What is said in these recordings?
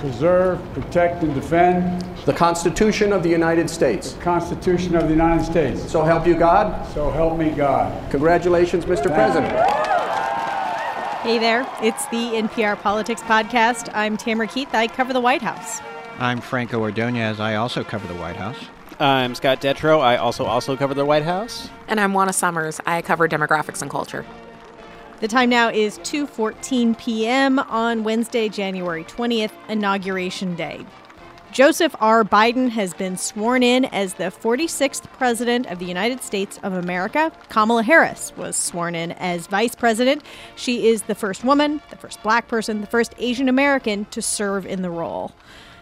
preserve, protect, and defend the Constitution of the United States. the Constitution of the United States. So help you God. So help me God. Congratulations, Mr. President. Hey there, it's the NPR Politics Podcast. I'm Tamara Keith. I cover the White House. I'm Franco Ordonez. I also cover the White House. I'm Scott Detrow. I also also cover the White House. And I'm Juana Summers. I cover demographics and culture. The time now is 2:14 p.m. on Wednesday, January 20th, inauguration day. Joseph R. Biden has been sworn in as the 46th president of the United States of America. Kamala Harris was sworn in as vice president. She is the first woman, the first black person, the first Asian American to serve in the role.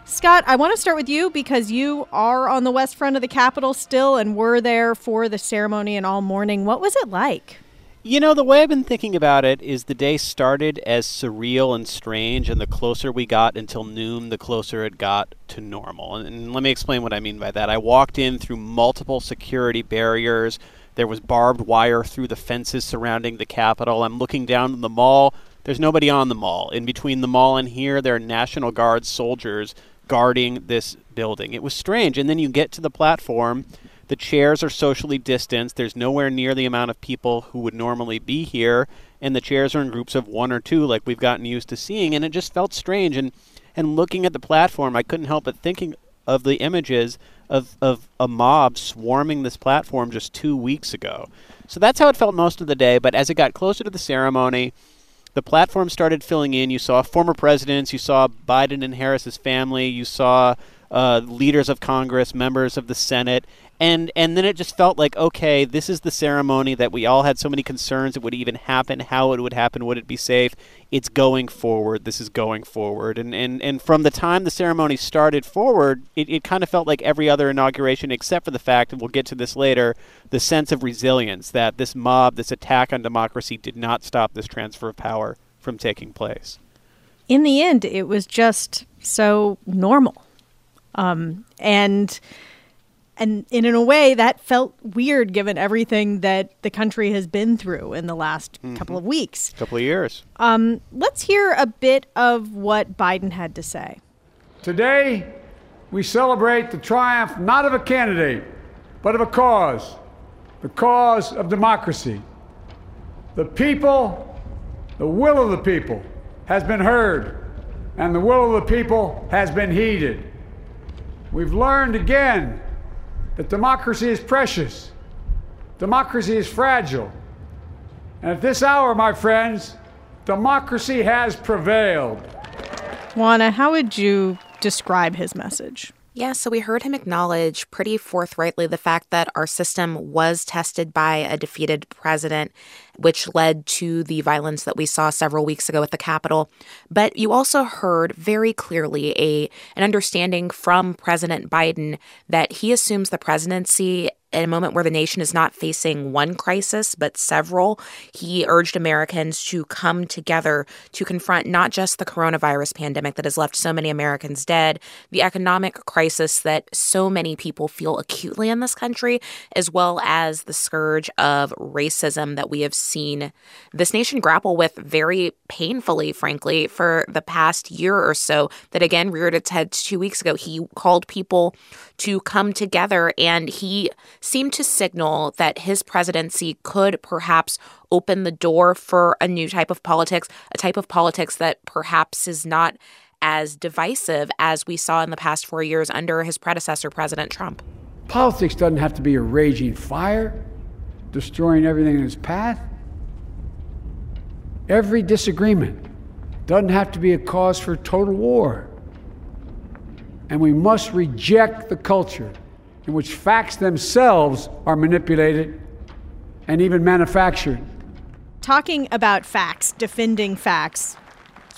Scott, I want to start with you because you are on the west front of the Capitol still and were there for the ceremony and all morning. What was it like? You know, the way I've been thinking about it is the day started as surreal and strange, and the closer we got until noon, the closer it got to normal. And, and let me explain what I mean by that. I walked in through multiple security barriers. There was barbed wire through the fences surrounding the Capitol. I'm looking down the mall. There's nobody on the mall. In between the mall and here, there are National Guard soldiers guarding this building. It was strange. And then you get to the platform the chairs are socially distanced. There's nowhere near the amount of people who would normally be here, and the chairs are in groups of one or two, like we've gotten used to seeing. And it just felt strange. And and looking at the platform, I couldn't help but thinking of the images of of a mob swarming this platform just two weeks ago. So that's how it felt most of the day. But as it got closer to the ceremony, the platform started filling in. You saw former presidents, you saw Biden and Harris's family, you saw uh, leaders of Congress, members of the Senate, and and then it just felt like okay, this is the ceremony that we all had so many concerns it would even happen, how it would happen, would it be safe? It's going forward. This is going forward, and and and from the time the ceremony started forward, it, it kind of felt like every other inauguration, except for the fact, and we'll get to this later, the sense of resilience that this mob, this attack on democracy, did not stop this transfer of power from taking place. In the end, it was just so normal. Um, and and in in a way that felt weird given everything that the country has been through in the last mm-hmm. couple of weeks couple of years um, let's hear a bit of what biden had to say Today, we celebrate the triumph not of a candidate, but of a cause the cause of democracy. The people, the will of the people, has been heard, and the will of the people has been heeded. We've learned again that democracy is precious, democracy is fragile. And at this hour, my friends, democracy has prevailed. Juana, how would you describe his message? Yeah, so we heard him acknowledge pretty forthrightly the fact that our system was tested by a defeated president, which led to the violence that we saw several weeks ago at the Capitol. But you also heard very clearly a an understanding from President Biden that he assumes the presidency in a moment where the nation is not facing one crisis, but several, he urged Americans to come together to confront not just the coronavirus pandemic that has left so many Americans dead, the economic crisis that so many people feel acutely in this country, as well as the scourge of racism that we have seen this nation grapple with very painfully, frankly, for the past year or so, that again reared its head two weeks ago. He called people to come together and he seemed to signal that his presidency could perhaps open the door for a new type of politics, a type of politics that perhaps is not as divisive as we saw in the past four years under his predecessor, President Trump. Politics doesn't have to be a raging fire, destroying everything in its path. Every disagreement doesn't have to be a cause for total war. And we must reject the culture in which facts themselves are manipulated and even manufactured. Talking about facts, defending facts,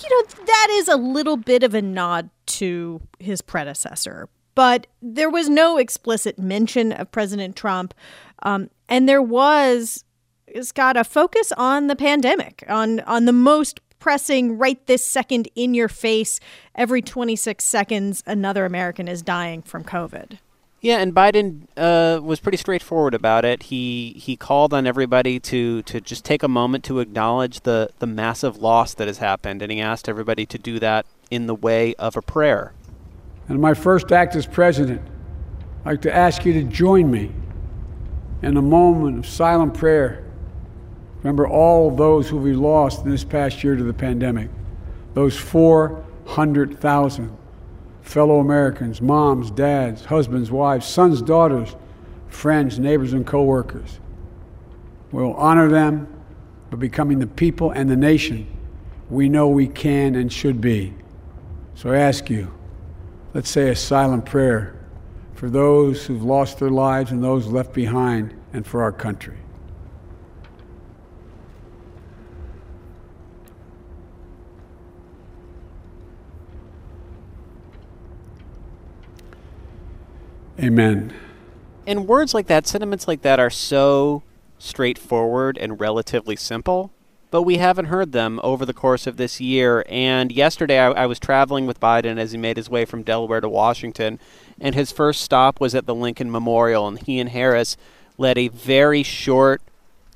you know, that is a little bit of a nod to his predecessor. but there was no explicit mention of President Trump. Um, and there was, Scott, a focus on the pandemic, on, on the most pressing, right this second, in your face, every 26 seconds, another American is dying from COVID. Yeah, and Biden uh, was pretty straightforward about it. He he called on everybody to, to just take a moment to acknowledge the, the massive loss that has happened, and he asked everybody to do that in the way of a prayer. And my first act as president, I'd like to ask you to join me in a moment of silent prayer. Remember all those who we lost in this past year to the pandemic, those 400,000 fellow Americans, moms, dads, husbands, wives, sons, daughters, friends, neighbors, and coworkers. We'll honor them by becoming the people and the nation we know we can and should be. So I ask you, let's say a silent prayer for those who've lost their lives and those left behind and for our country. Amen. And words like that, sentiments like that, are so straightforward and relatively simple, but we haven't heard them over the course of this year. And yesterday, I, I, was traveling with Biden as he made his way from Delaware to Washington, and his first stop was at the Lincoln Memorial, and he and Harris led a very short,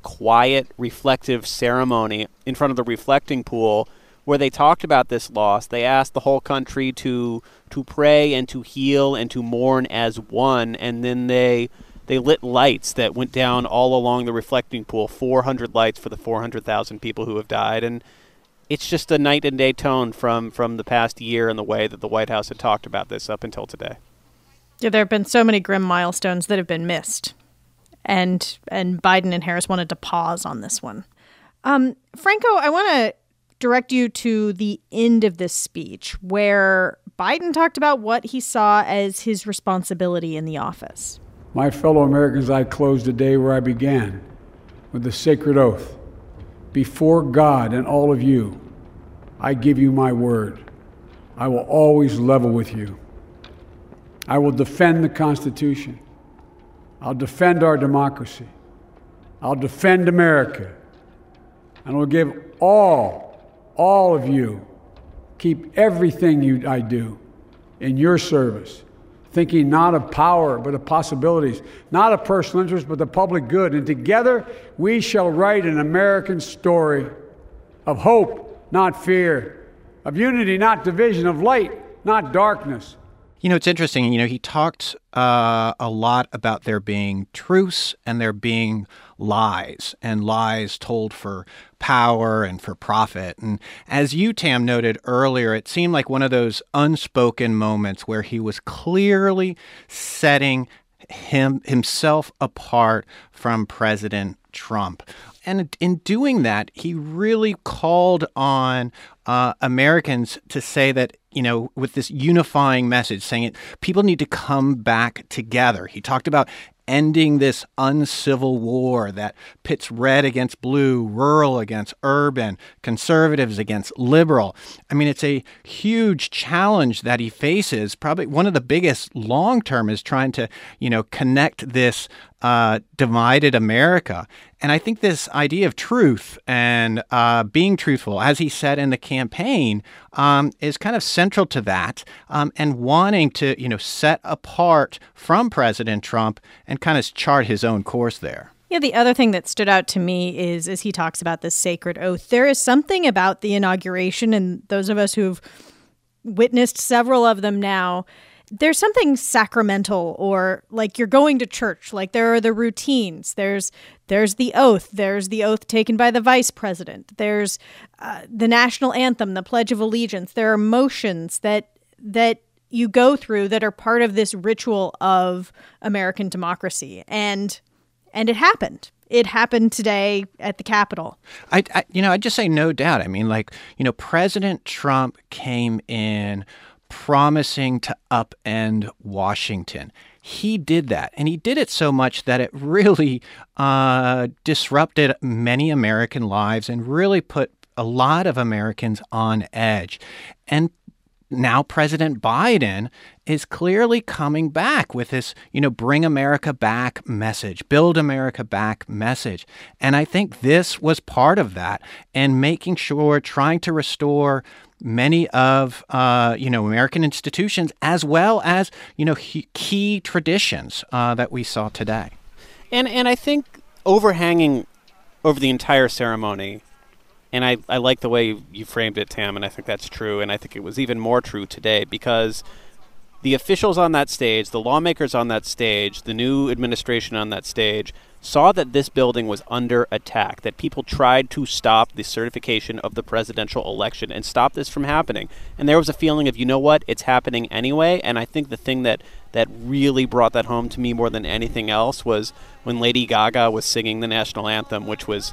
quiet, reflective ceremony in front of the reflecting pool where they talked about this loss. They asked the whole country to to pray and to heal and to mourn as one, and then they they lit lights that went down all along the reflecting pool, 400 lights for the 400,000 people who have died, and it's just a night and day tone from from the past year and the way that the White House had talked about this up until today. Yeah, there have been so many grim milestones that have been missed, and and Biden and Harris wanted to pause on this one. Um, Franco, I want to direct you to the end of this speech where Biden talked about what he saw as his responsibility in the office. My fellow Americans, I close the day where I began with the sacred oath. Before God and all of you, I give you my word. I will always level with you. I will defend the Constitution. I'll defend our democracy. I'll defend America. And I will give all all of you, keep everything you, I do in your service, thinking not of power, but of possibilities, not of personal interest, but the public good. And together we shall write an American story of hope, not fear, of unity, not division, of light, not darkness. You know, it's interesting. You know, he talked uh, a lot about there being truths and there being lies, and lies told for power and for profit. And as you, Tam, noted earlier, it seemed like one of those unspoken moments where he was clearly setting him himself apart from President Trump. And in doing that, he really called on uh, Americans to say that, you know, with this unifying message, saying it, people need to come back together. He talked about ending this uncivil war that pits red against blue, rural against urban, conservatives against liberal. I mean, it's a huge challenge that he faces. Probably one of the biggest long term is trying to, you know, connect this uh, divided America. And I think this idea of truth and uh, being truthful, as he said in the campaign, um, is kind of central to that, um, and wanting to, you know, set apart from President Trump and kind of chart his own course there. Yeah, the other thing that stood out to me is as he talks about this sacred oath, there is something about the inauguration, and those of us who've witnessed several of them now there's something sacramental or like you're going to church like there are the routines. There's there's the oath. There's the oath taken by the vice president. There's uh, the national anthem the pledge of allegiance. There are motions that that you go through that are part of this ritual of american democracy. And and it happened. It happened today at the Capitol. I, I, you know, I just say no doubt. I mean, like, you know, President Trump came in promising to upend Washington. He did that, and he did it so much that it really uh, disrupted many American lives and really put a lot of Americans on edge. And now President Biden is clearly coming back with this, you know, bring America back message, build America back message. And I think this was part of that and making sure, trying to restore many of uh, you know American institutions as well as you know he, key traditions uh, that we saw today. And and I think overhanging over the entire ceremony and I, I like the way you framed it, Tam, and I think that's true. And I think it was even more true today because the officials on that stage, the lawmakers on that stage, the new administration on that stage saw that this building was under attack, that people tried to stop the certification of the presidential election and stop this from happening. And there was a feeling of, you know what, it's happening anyway. And I think the thing that, that really brought that home to me more than anything else was when Lady Gaga was singing the national anthem, which was,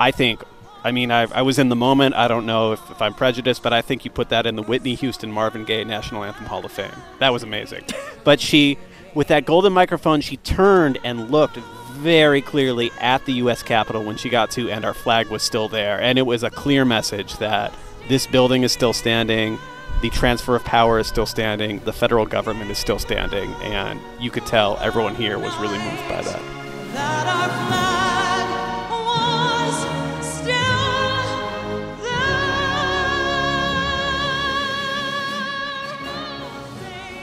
I think, I mean, I, I was in the moment. I don't know if, if I'm prejudiced, but I think you put that in the Whitney Houston Marvin Gaye National Anthem Hall of Fame. That was amazing. but she, with that golden microphone, she turned and looked very clearly at the U.S. Capitol when she got to, and our flag was still there. And it was a clear message that this building is still standing, the transfer of power is still standing, the federal government is still standing, and you could tell everyone here was really moved by that.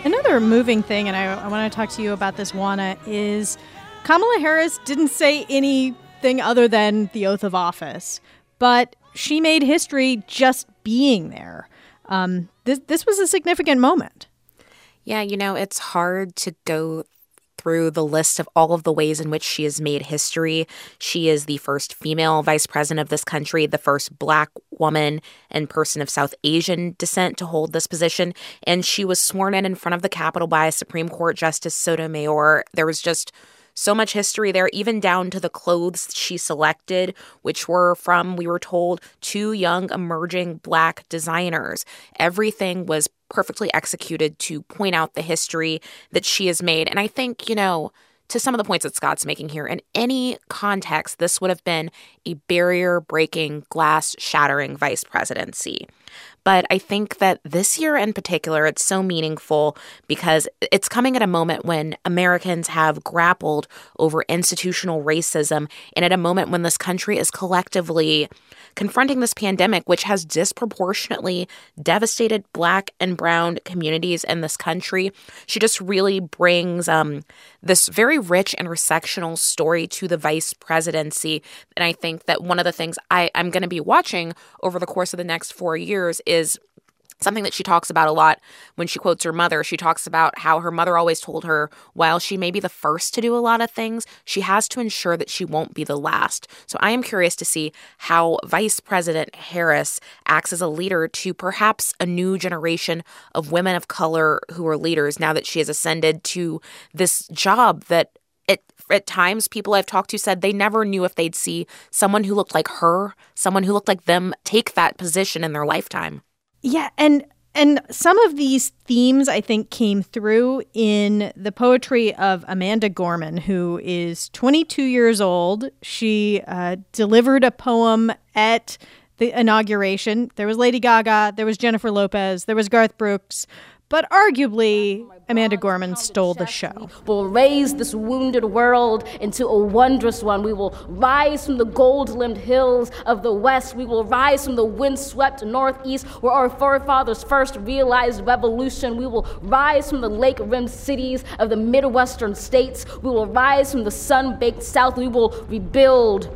Another moving thing, and I, I want to talk to you about this, Juana, is Kamala Harris didn't say anything other than the oath of office, but she made history just being there. Um, this this was a significant moment. Yeah, you know, it's hard to go through the list of all of the ways in which she has made history. She is the first female vice president of this country, the first black woman and person of South Asian descent to hold this position. And she was sworn in in front of the Capitol by Supreme Court Justice Sotomayor. There was just so much history there, even down to the clothes she selected, which were from, we were told, two young emerging black designers. Everything was perfectly executed to point out the history that she has made. And I think, you know, to some of the points that Scott's making here, in any context, this would have been a barrier breaking, glass shattering vice presidency. But I think that this year in particular, it's so meaningful because it's coming at a moment when Americans have grappled over institutional racism and at a moment when this country is collectively confronting this pandemic, which has disproportionately devastated Black and Brown communities in this country. She just really brings um, this very rich intersectional story to the vice presidency. And I think that one of the things I, I'm going to be watching over the course of the next four years is something that she talks about a lot when she quotes her mother. She talks about how her mother always told her, while she may be the first to do a lot of things, she has to ensure that she won't be the last. So I am curious to see how Vice President Harris acts as a leader to perhaps a new generation of women of color who are leaders now that she has ascended to this job that it, at times people I've talked to said they never knew if they'd see someone who looked like her, someone who looked like them take that position in their lifetime. Yeah, and and some of these themes I think came through in the poetry of Amanda Gorman, who is 22 years old. She uh, delivered a poem at the inauguration. There was Lady Gaga, there was Jennifer Lopez, there was Garth Brooks, but arguably, Amanda Gorman stole the show. We'll raise this wounded world into a wondrous one. We will rise from the gold limbed hills of the west. We will rise from the windswept northeast where our forefathers first realized revolution. We will rise from the lake rimmed cities of the Midwestern states. We will rise from the sun baked south. We will rebuild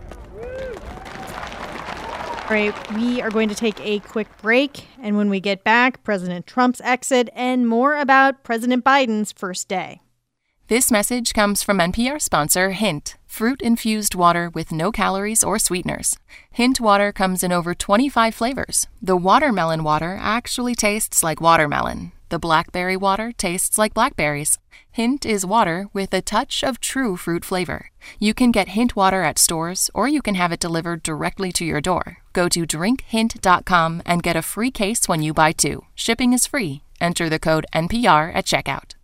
All right, we are going to take a quick break. And when we get back, President Trump's exit and more about President Biden's first day. This message comes from NPR sponsor Hint fruit infused water with no calories or sweeteners. Hint water comes in over 25 flavors. The watermelon water actually tastes like watermelon. The blackberry water tastes like blackberries. Hint is water with a touch of true fruit flavor. You can get Hint water at stores or you can have it delivered directly to your door. Go to drinkhint.com and get a free case when you buy two. Shipping is free. Enter the code NPR at checkout.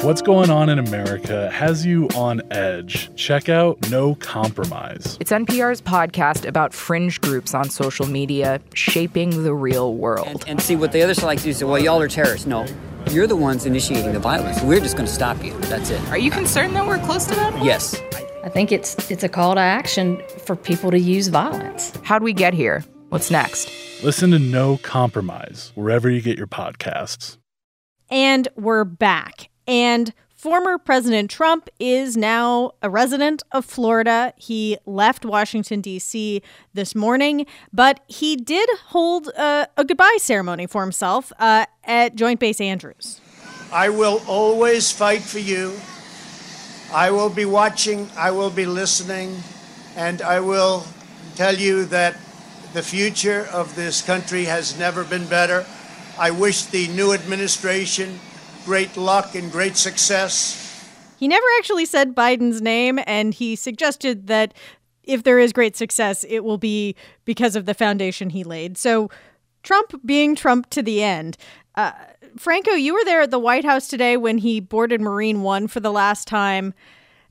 If what's going on in America has you on edge, check out No Compromise. It's NPR's podcast about fringe groups on social media shaping the real world. And, and see what the other side likes to do. So, well, y'all are terrorists. No, you're the ones initiating the violence. We're just going to stop you. That's it. Are you concerned that we're close to that? Yes. I think it's it's a call to action for people to use violence. How'd we get here? What's next? Listen to No Compromise wherever you get your podcasts. And we're back. And former President Trump is now a resident of Florida. He left Washington, D.C. this morning, but he did hold a, a goodbye ceremony for himself uh, at Joint Base Andrews. I will always fight for you. I will be watching, I will be listening, and I will tell you that the future of this country has never been better. I wish the new administration great luck and great success. He never actually said Biden's name, and he suggested that if there is great success, it will be because of the foundation he laid. So, Trump being Trump to the end. Uh, Franco, you were there at the White House today when he boarded Marine One for the last time.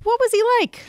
What was he like?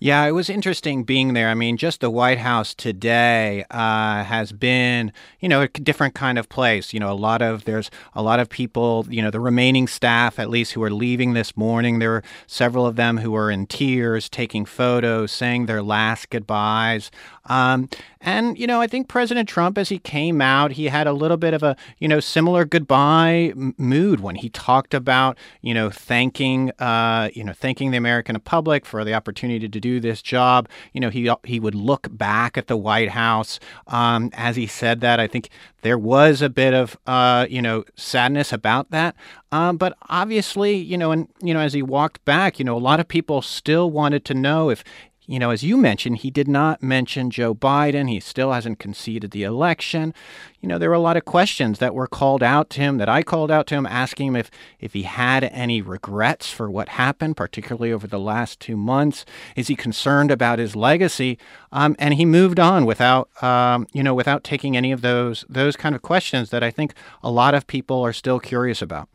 Yeah, it was interesting being there. I mean, just the White House today uh, has been, you know, a different kind of place. You know, a lot of there's a lot of people, you know, the remaining staff at least who are leaving this morning. There were several of them who were in tears, taking photos, saying their last goodbyes. Um, and, you know, I think President Trump, as he came out, he had a little bit of a, you know, similar goodbye m- mood when he talked about, you know, thanking, uh, you know, thanking the American public for the opportunity to do this job. You know, he he would look back at the White House um, as he said that. I think there was a bit of, uh, you know, sadness about that. Um, but obviously, you know, and you know, as he walked back, you know, a lot of people still wanted to know if you know, as you mentioned, he did not mention Joe Biden. He still hasn't conceded the election. You know, there were a lot of questions that were called out to him, that I called out to him, asking him if, if he had any regrets for what happened, particularly over the last two months. Is he concerned about his legacy? Um, and he moved on without, um, you know, without taking any of those those kind of questions that I think a lot of people are still curious about.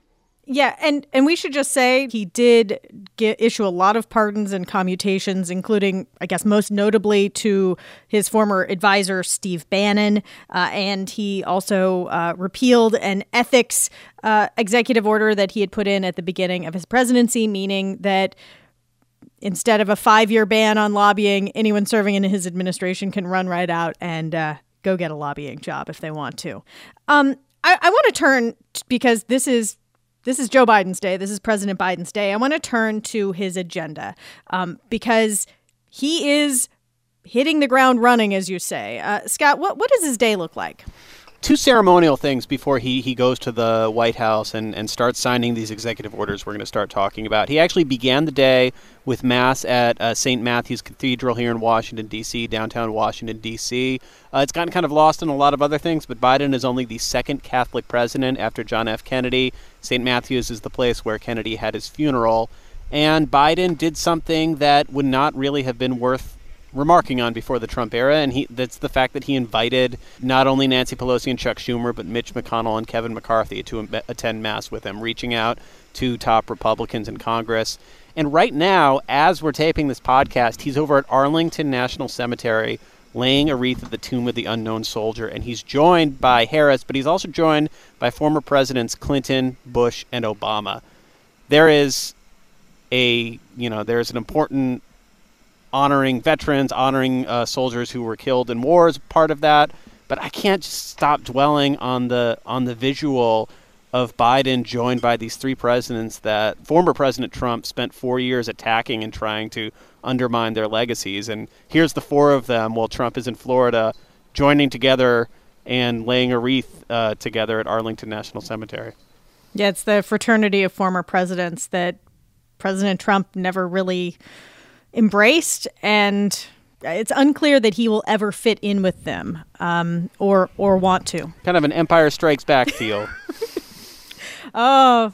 Yeah, and and we should just say he did get, issue a lot of pardons and commutations, including, I guess, most notably to his former advisor Steve Bannon, uh, and he also uh, repealed an ethics uh, executive order that he had put in at the beginning of his presidency, meaning that instead of a five-year ban on lobbying, anyone serving in his administration can run right out and uh, go get a lobbying job if they want to. Um, I, I want to turn because this is this is Joe Biden's day. This is President Biden's day. I want to turn to his agenda um, because he is hitting the ground running, as you say. Uh, Scott, what, what does his day look like? Two ceremonial things before he, he goes to the White House and, and starts signing these executive orders we're going to start talking about. He actually began the day with Mass at uh, St. Matthew's Cathedral here in Washington, D.C., downtown Washington, D.C. Uh, it's gotten kind of lost in a lot of other things, but Biden is only the second Catholic president after John F. Kennedy. St. Matthew's is the place where Kennedy had his funeral. And Biden did something that would not really have been worth remarking on before the Trump era, and he that's the fact that he invited not only Nancy Pelosi and Chuck Schumer, but Mitch McConnell and Kevin McCarthy to Im- attend Mass with him, reaching out to top Republicans in Congress. And right now, as we're taping this podcast, he's over at Arlington National Cemetery laying a wreath at the tomb of the unknown soldier. And he's joined by Harris, but he's also joined by former presidents Clinton, Bush, and Obama. There is a, you know, there's an important honoring veterans, honoring uh, soldiers who were killed in wars, part of that. But I can't just stop dwelling on the on the visual of Biden joined by these three presidents that former President Trump spent four years attacking and trying to undermine their legacies. And here's the four of them while Trump is in Florida, joining together and laying a wreath uh, together at Arlington National Cemetery. Yeah, it's the fraternity of former presidents that President Trump never really embraced, and it's unclear that he will ever fit in with them um, or or want to. Kind of an Empire Strikes Back feel. oh,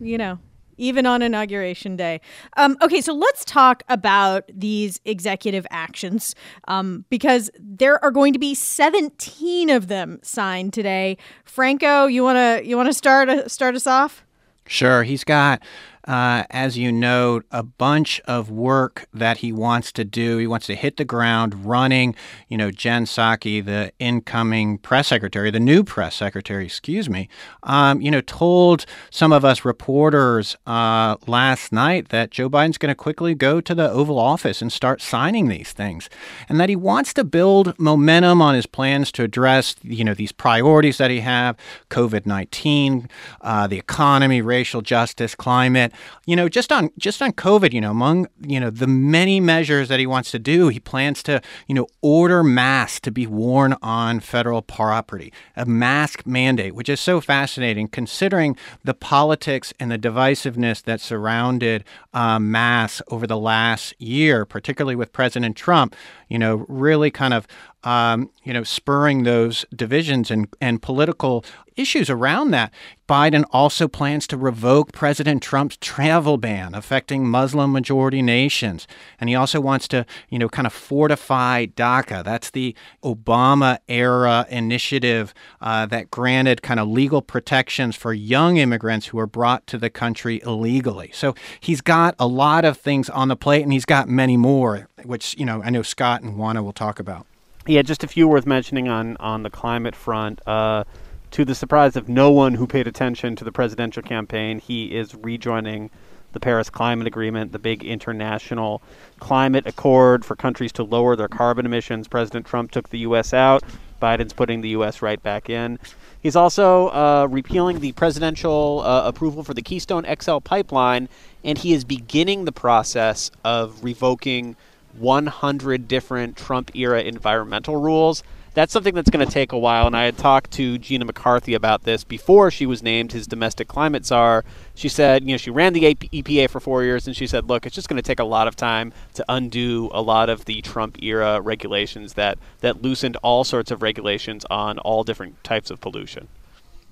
you know, even on inauguration day. Um, okay, so let's talk about these executive actions um, because there are going to be 17 of them signed today. Franco, you wanna you wanna start uh, start us off? Sure, he's got uh, as you know, a bunch of work that he wants to do. He wants to hit the ground running. You know, Jen Psaki, the incoming press secretary, the new press secretary, excuse me, um, you know, told some of us reporters uh, last night that Joe Biden's going to quickly go to the Oval Office and start signing these things, and that he wants to build momentum on his plans to address, you know, these priorities that he have: COVID nineteen, uh, the economy, racial justice, climate you know, just on just on COVID, you know, among you know the many measures that he wants to do, he plans to you know order masks to be worn on federal property, a mask mandate, which is so fascinating considering the politics and the divisiveness that surrounded uh, masks over the last year, particularly with President Trump. You know, really kind of um, you know, spurring those divisions and, and political issues around that. Biden also plans to revoke President Trump's travel ban affecting Muslim majority nations. And he also wants to, you know, kind of fortify DACA. That's the Obama era initiative uh, that granted kind of legal protections for young immigrants who were brought to the country illegally. So he's got a lot of things on the plate and he's got many more, which, you know, I know Scott and Juana will talk about. Yeah, just a few worth mentioning on on the climate front. Uh, to the surprise of no one who paid attention to the presidential campaign, he is rejoining the Paris Climate Agreement, the big international climate accord for countries to lower their carbon emissions. President Trump took the U.S. out. Biden's putting the U.S. right back in. He's also uh, repealing the presidential uh, approval for the Keystone XL pipeline, and he is beginning the process of revoking 100 different Trump era environmental rules. That's something that's going to take a while. And I had talked to Gina McCarthy about this before she was named his domestic climate czar. She said, you know, she ran the EPA for four years, and she said, look, it's just going to take a lot of time to undo a lot of the Trump era regulations that, that loosened all sorts of regulations on all different types of pollution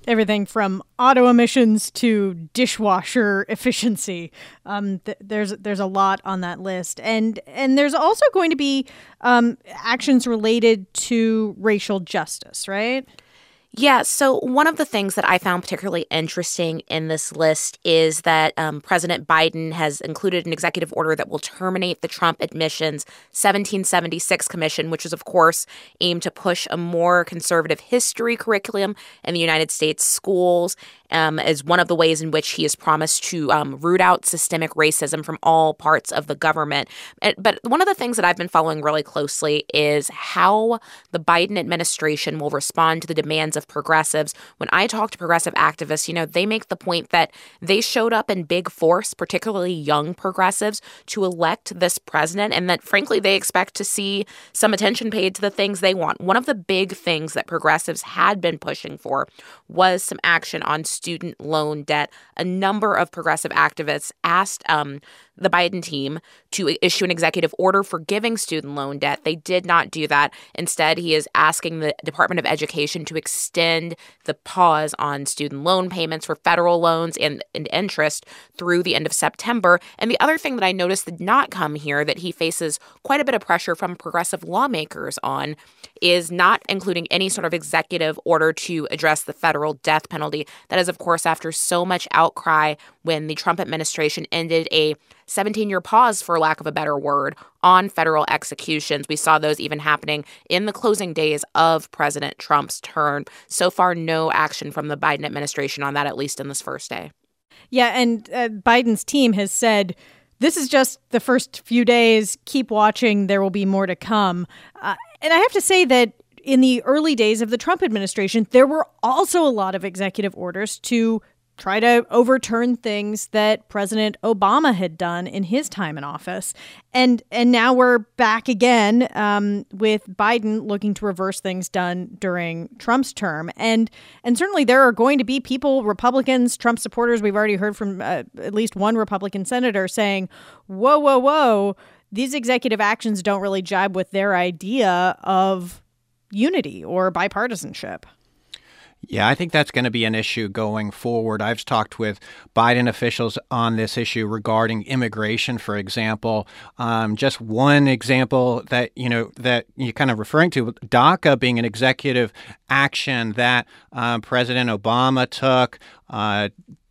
everything from auto emissions to dishwasher efficiency. Um, th- there's there's a lot on that list, and and there's also going to be um, actions related to racial justice, right? Yeah, so one of the things that I found particularly interesting in this list is that um, President Biden has included an executive order that will terminate the Trump Admissions 1776 Commission, which is, of course, aimed to push a more conservative history curriculum in the United States schools um, as one of the ways in which he has promised to um, root out systemic racism from all parts of the government. But one of the things that I've been following really closely is how the Biden administration will respond to the demands of progressives. When I talk to progressive activists, you know, they make the point that they showed up in big force, particularly young progressives, to elect this president, and that frankly, they expect to see some attention paid to the things they want. One of the big things that progressives had been pushing for was some action on student loan debt. A number of progressive activists asked um, the Biden team to issue an executive order forgiving student loan debt. They did not do that. Instead, he is asking the Department of Education to extend the pause on student loan payments for federal loans and, and interest through the end of September. And the other thing that I noticed did not come here that he faces quite a bit of pressure from progressive lawmakers on is not including any sort of executive order to address the federal death penalty. That is, of course, after so much outcry when the Trump administration ended a 17 year pause, for lack of a better word, on federal executions. We saw those even happening in the closing days of President Trump's term. So far, no action from the Biden administration on that, at least in this first day. Yeah, and uh, Biden's team has said this is just the first few days. Keep watching, there will be more to come. Uh, and I have to say that in the early days of the Trump administration, there were also a lot of executive orders to try to overturn things that President Obama had done in his time in office, and and now we're back again um, with Biden looking to reverse things done during Trump's term, and and certainly there are going to be people, Republicans, Trump supporters. We've already heard from uh, at least one Republican senator saying, "Whoa, whoa, whoa." These executive actions don't really jibe with their idea of unity or bipartisanship. Yeah, I think that's going to be an issue going forward. I've talked with Biden officials on this issue regarding immigration, for example. Um, just one example that you know that you're kind of referring to, DACA being an executive action that um, President Obama took. Uh,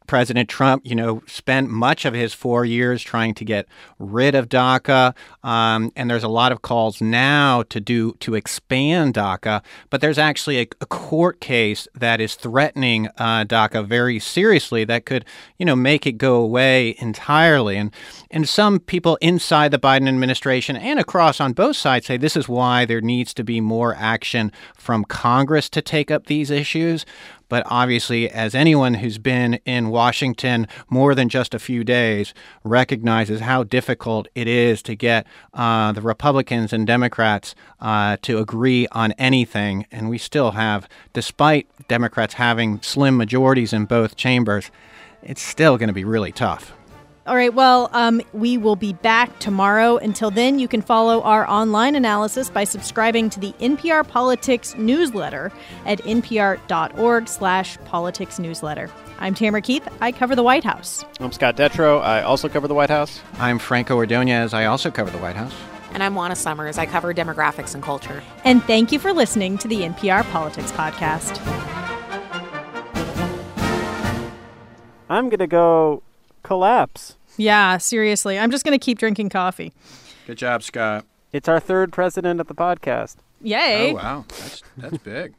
President Trump, you know, spent much of his four years trying to get rid of DACA, um, and there's a lot of calls now to do to expand DACA. But there's actually a, a court case that is threatening uh, DACA very seriously that could, you know, make it go away entirely. And and some people inside the Biden administration and across on both sides say this is why there needs to be more action from Congress to take up these issues. But obviously, as anyone who's been in Washington more than just a few days recognizes how difficult it is to get uh, the Republicans and Democrats uh, to agree on anything. And we still have, despite Democrats having slim majorities in both chambers, it's still going to be really tough. All right, well, um, we will be back tomorrow. Until then, you can follow our online analysis by subscribing to the NPR Politics newsletter at npr.org slash politics newsletter. I'm Tamara Keith. I cover the White House. I'm Scott Detrow. I also cover the White House. I'm Franco Ordonez. I also cover the White House. And I'm Juana Summers. I cover demographics and culture. And thank you for listening to the NPR Politics Podcast. I'm going to go collapse. Yeah, seriously. I'm just going to keep drinking coffee. Good job, Scott. It's our third president of the podcast. Yay. Oh, wow. That's, that's big.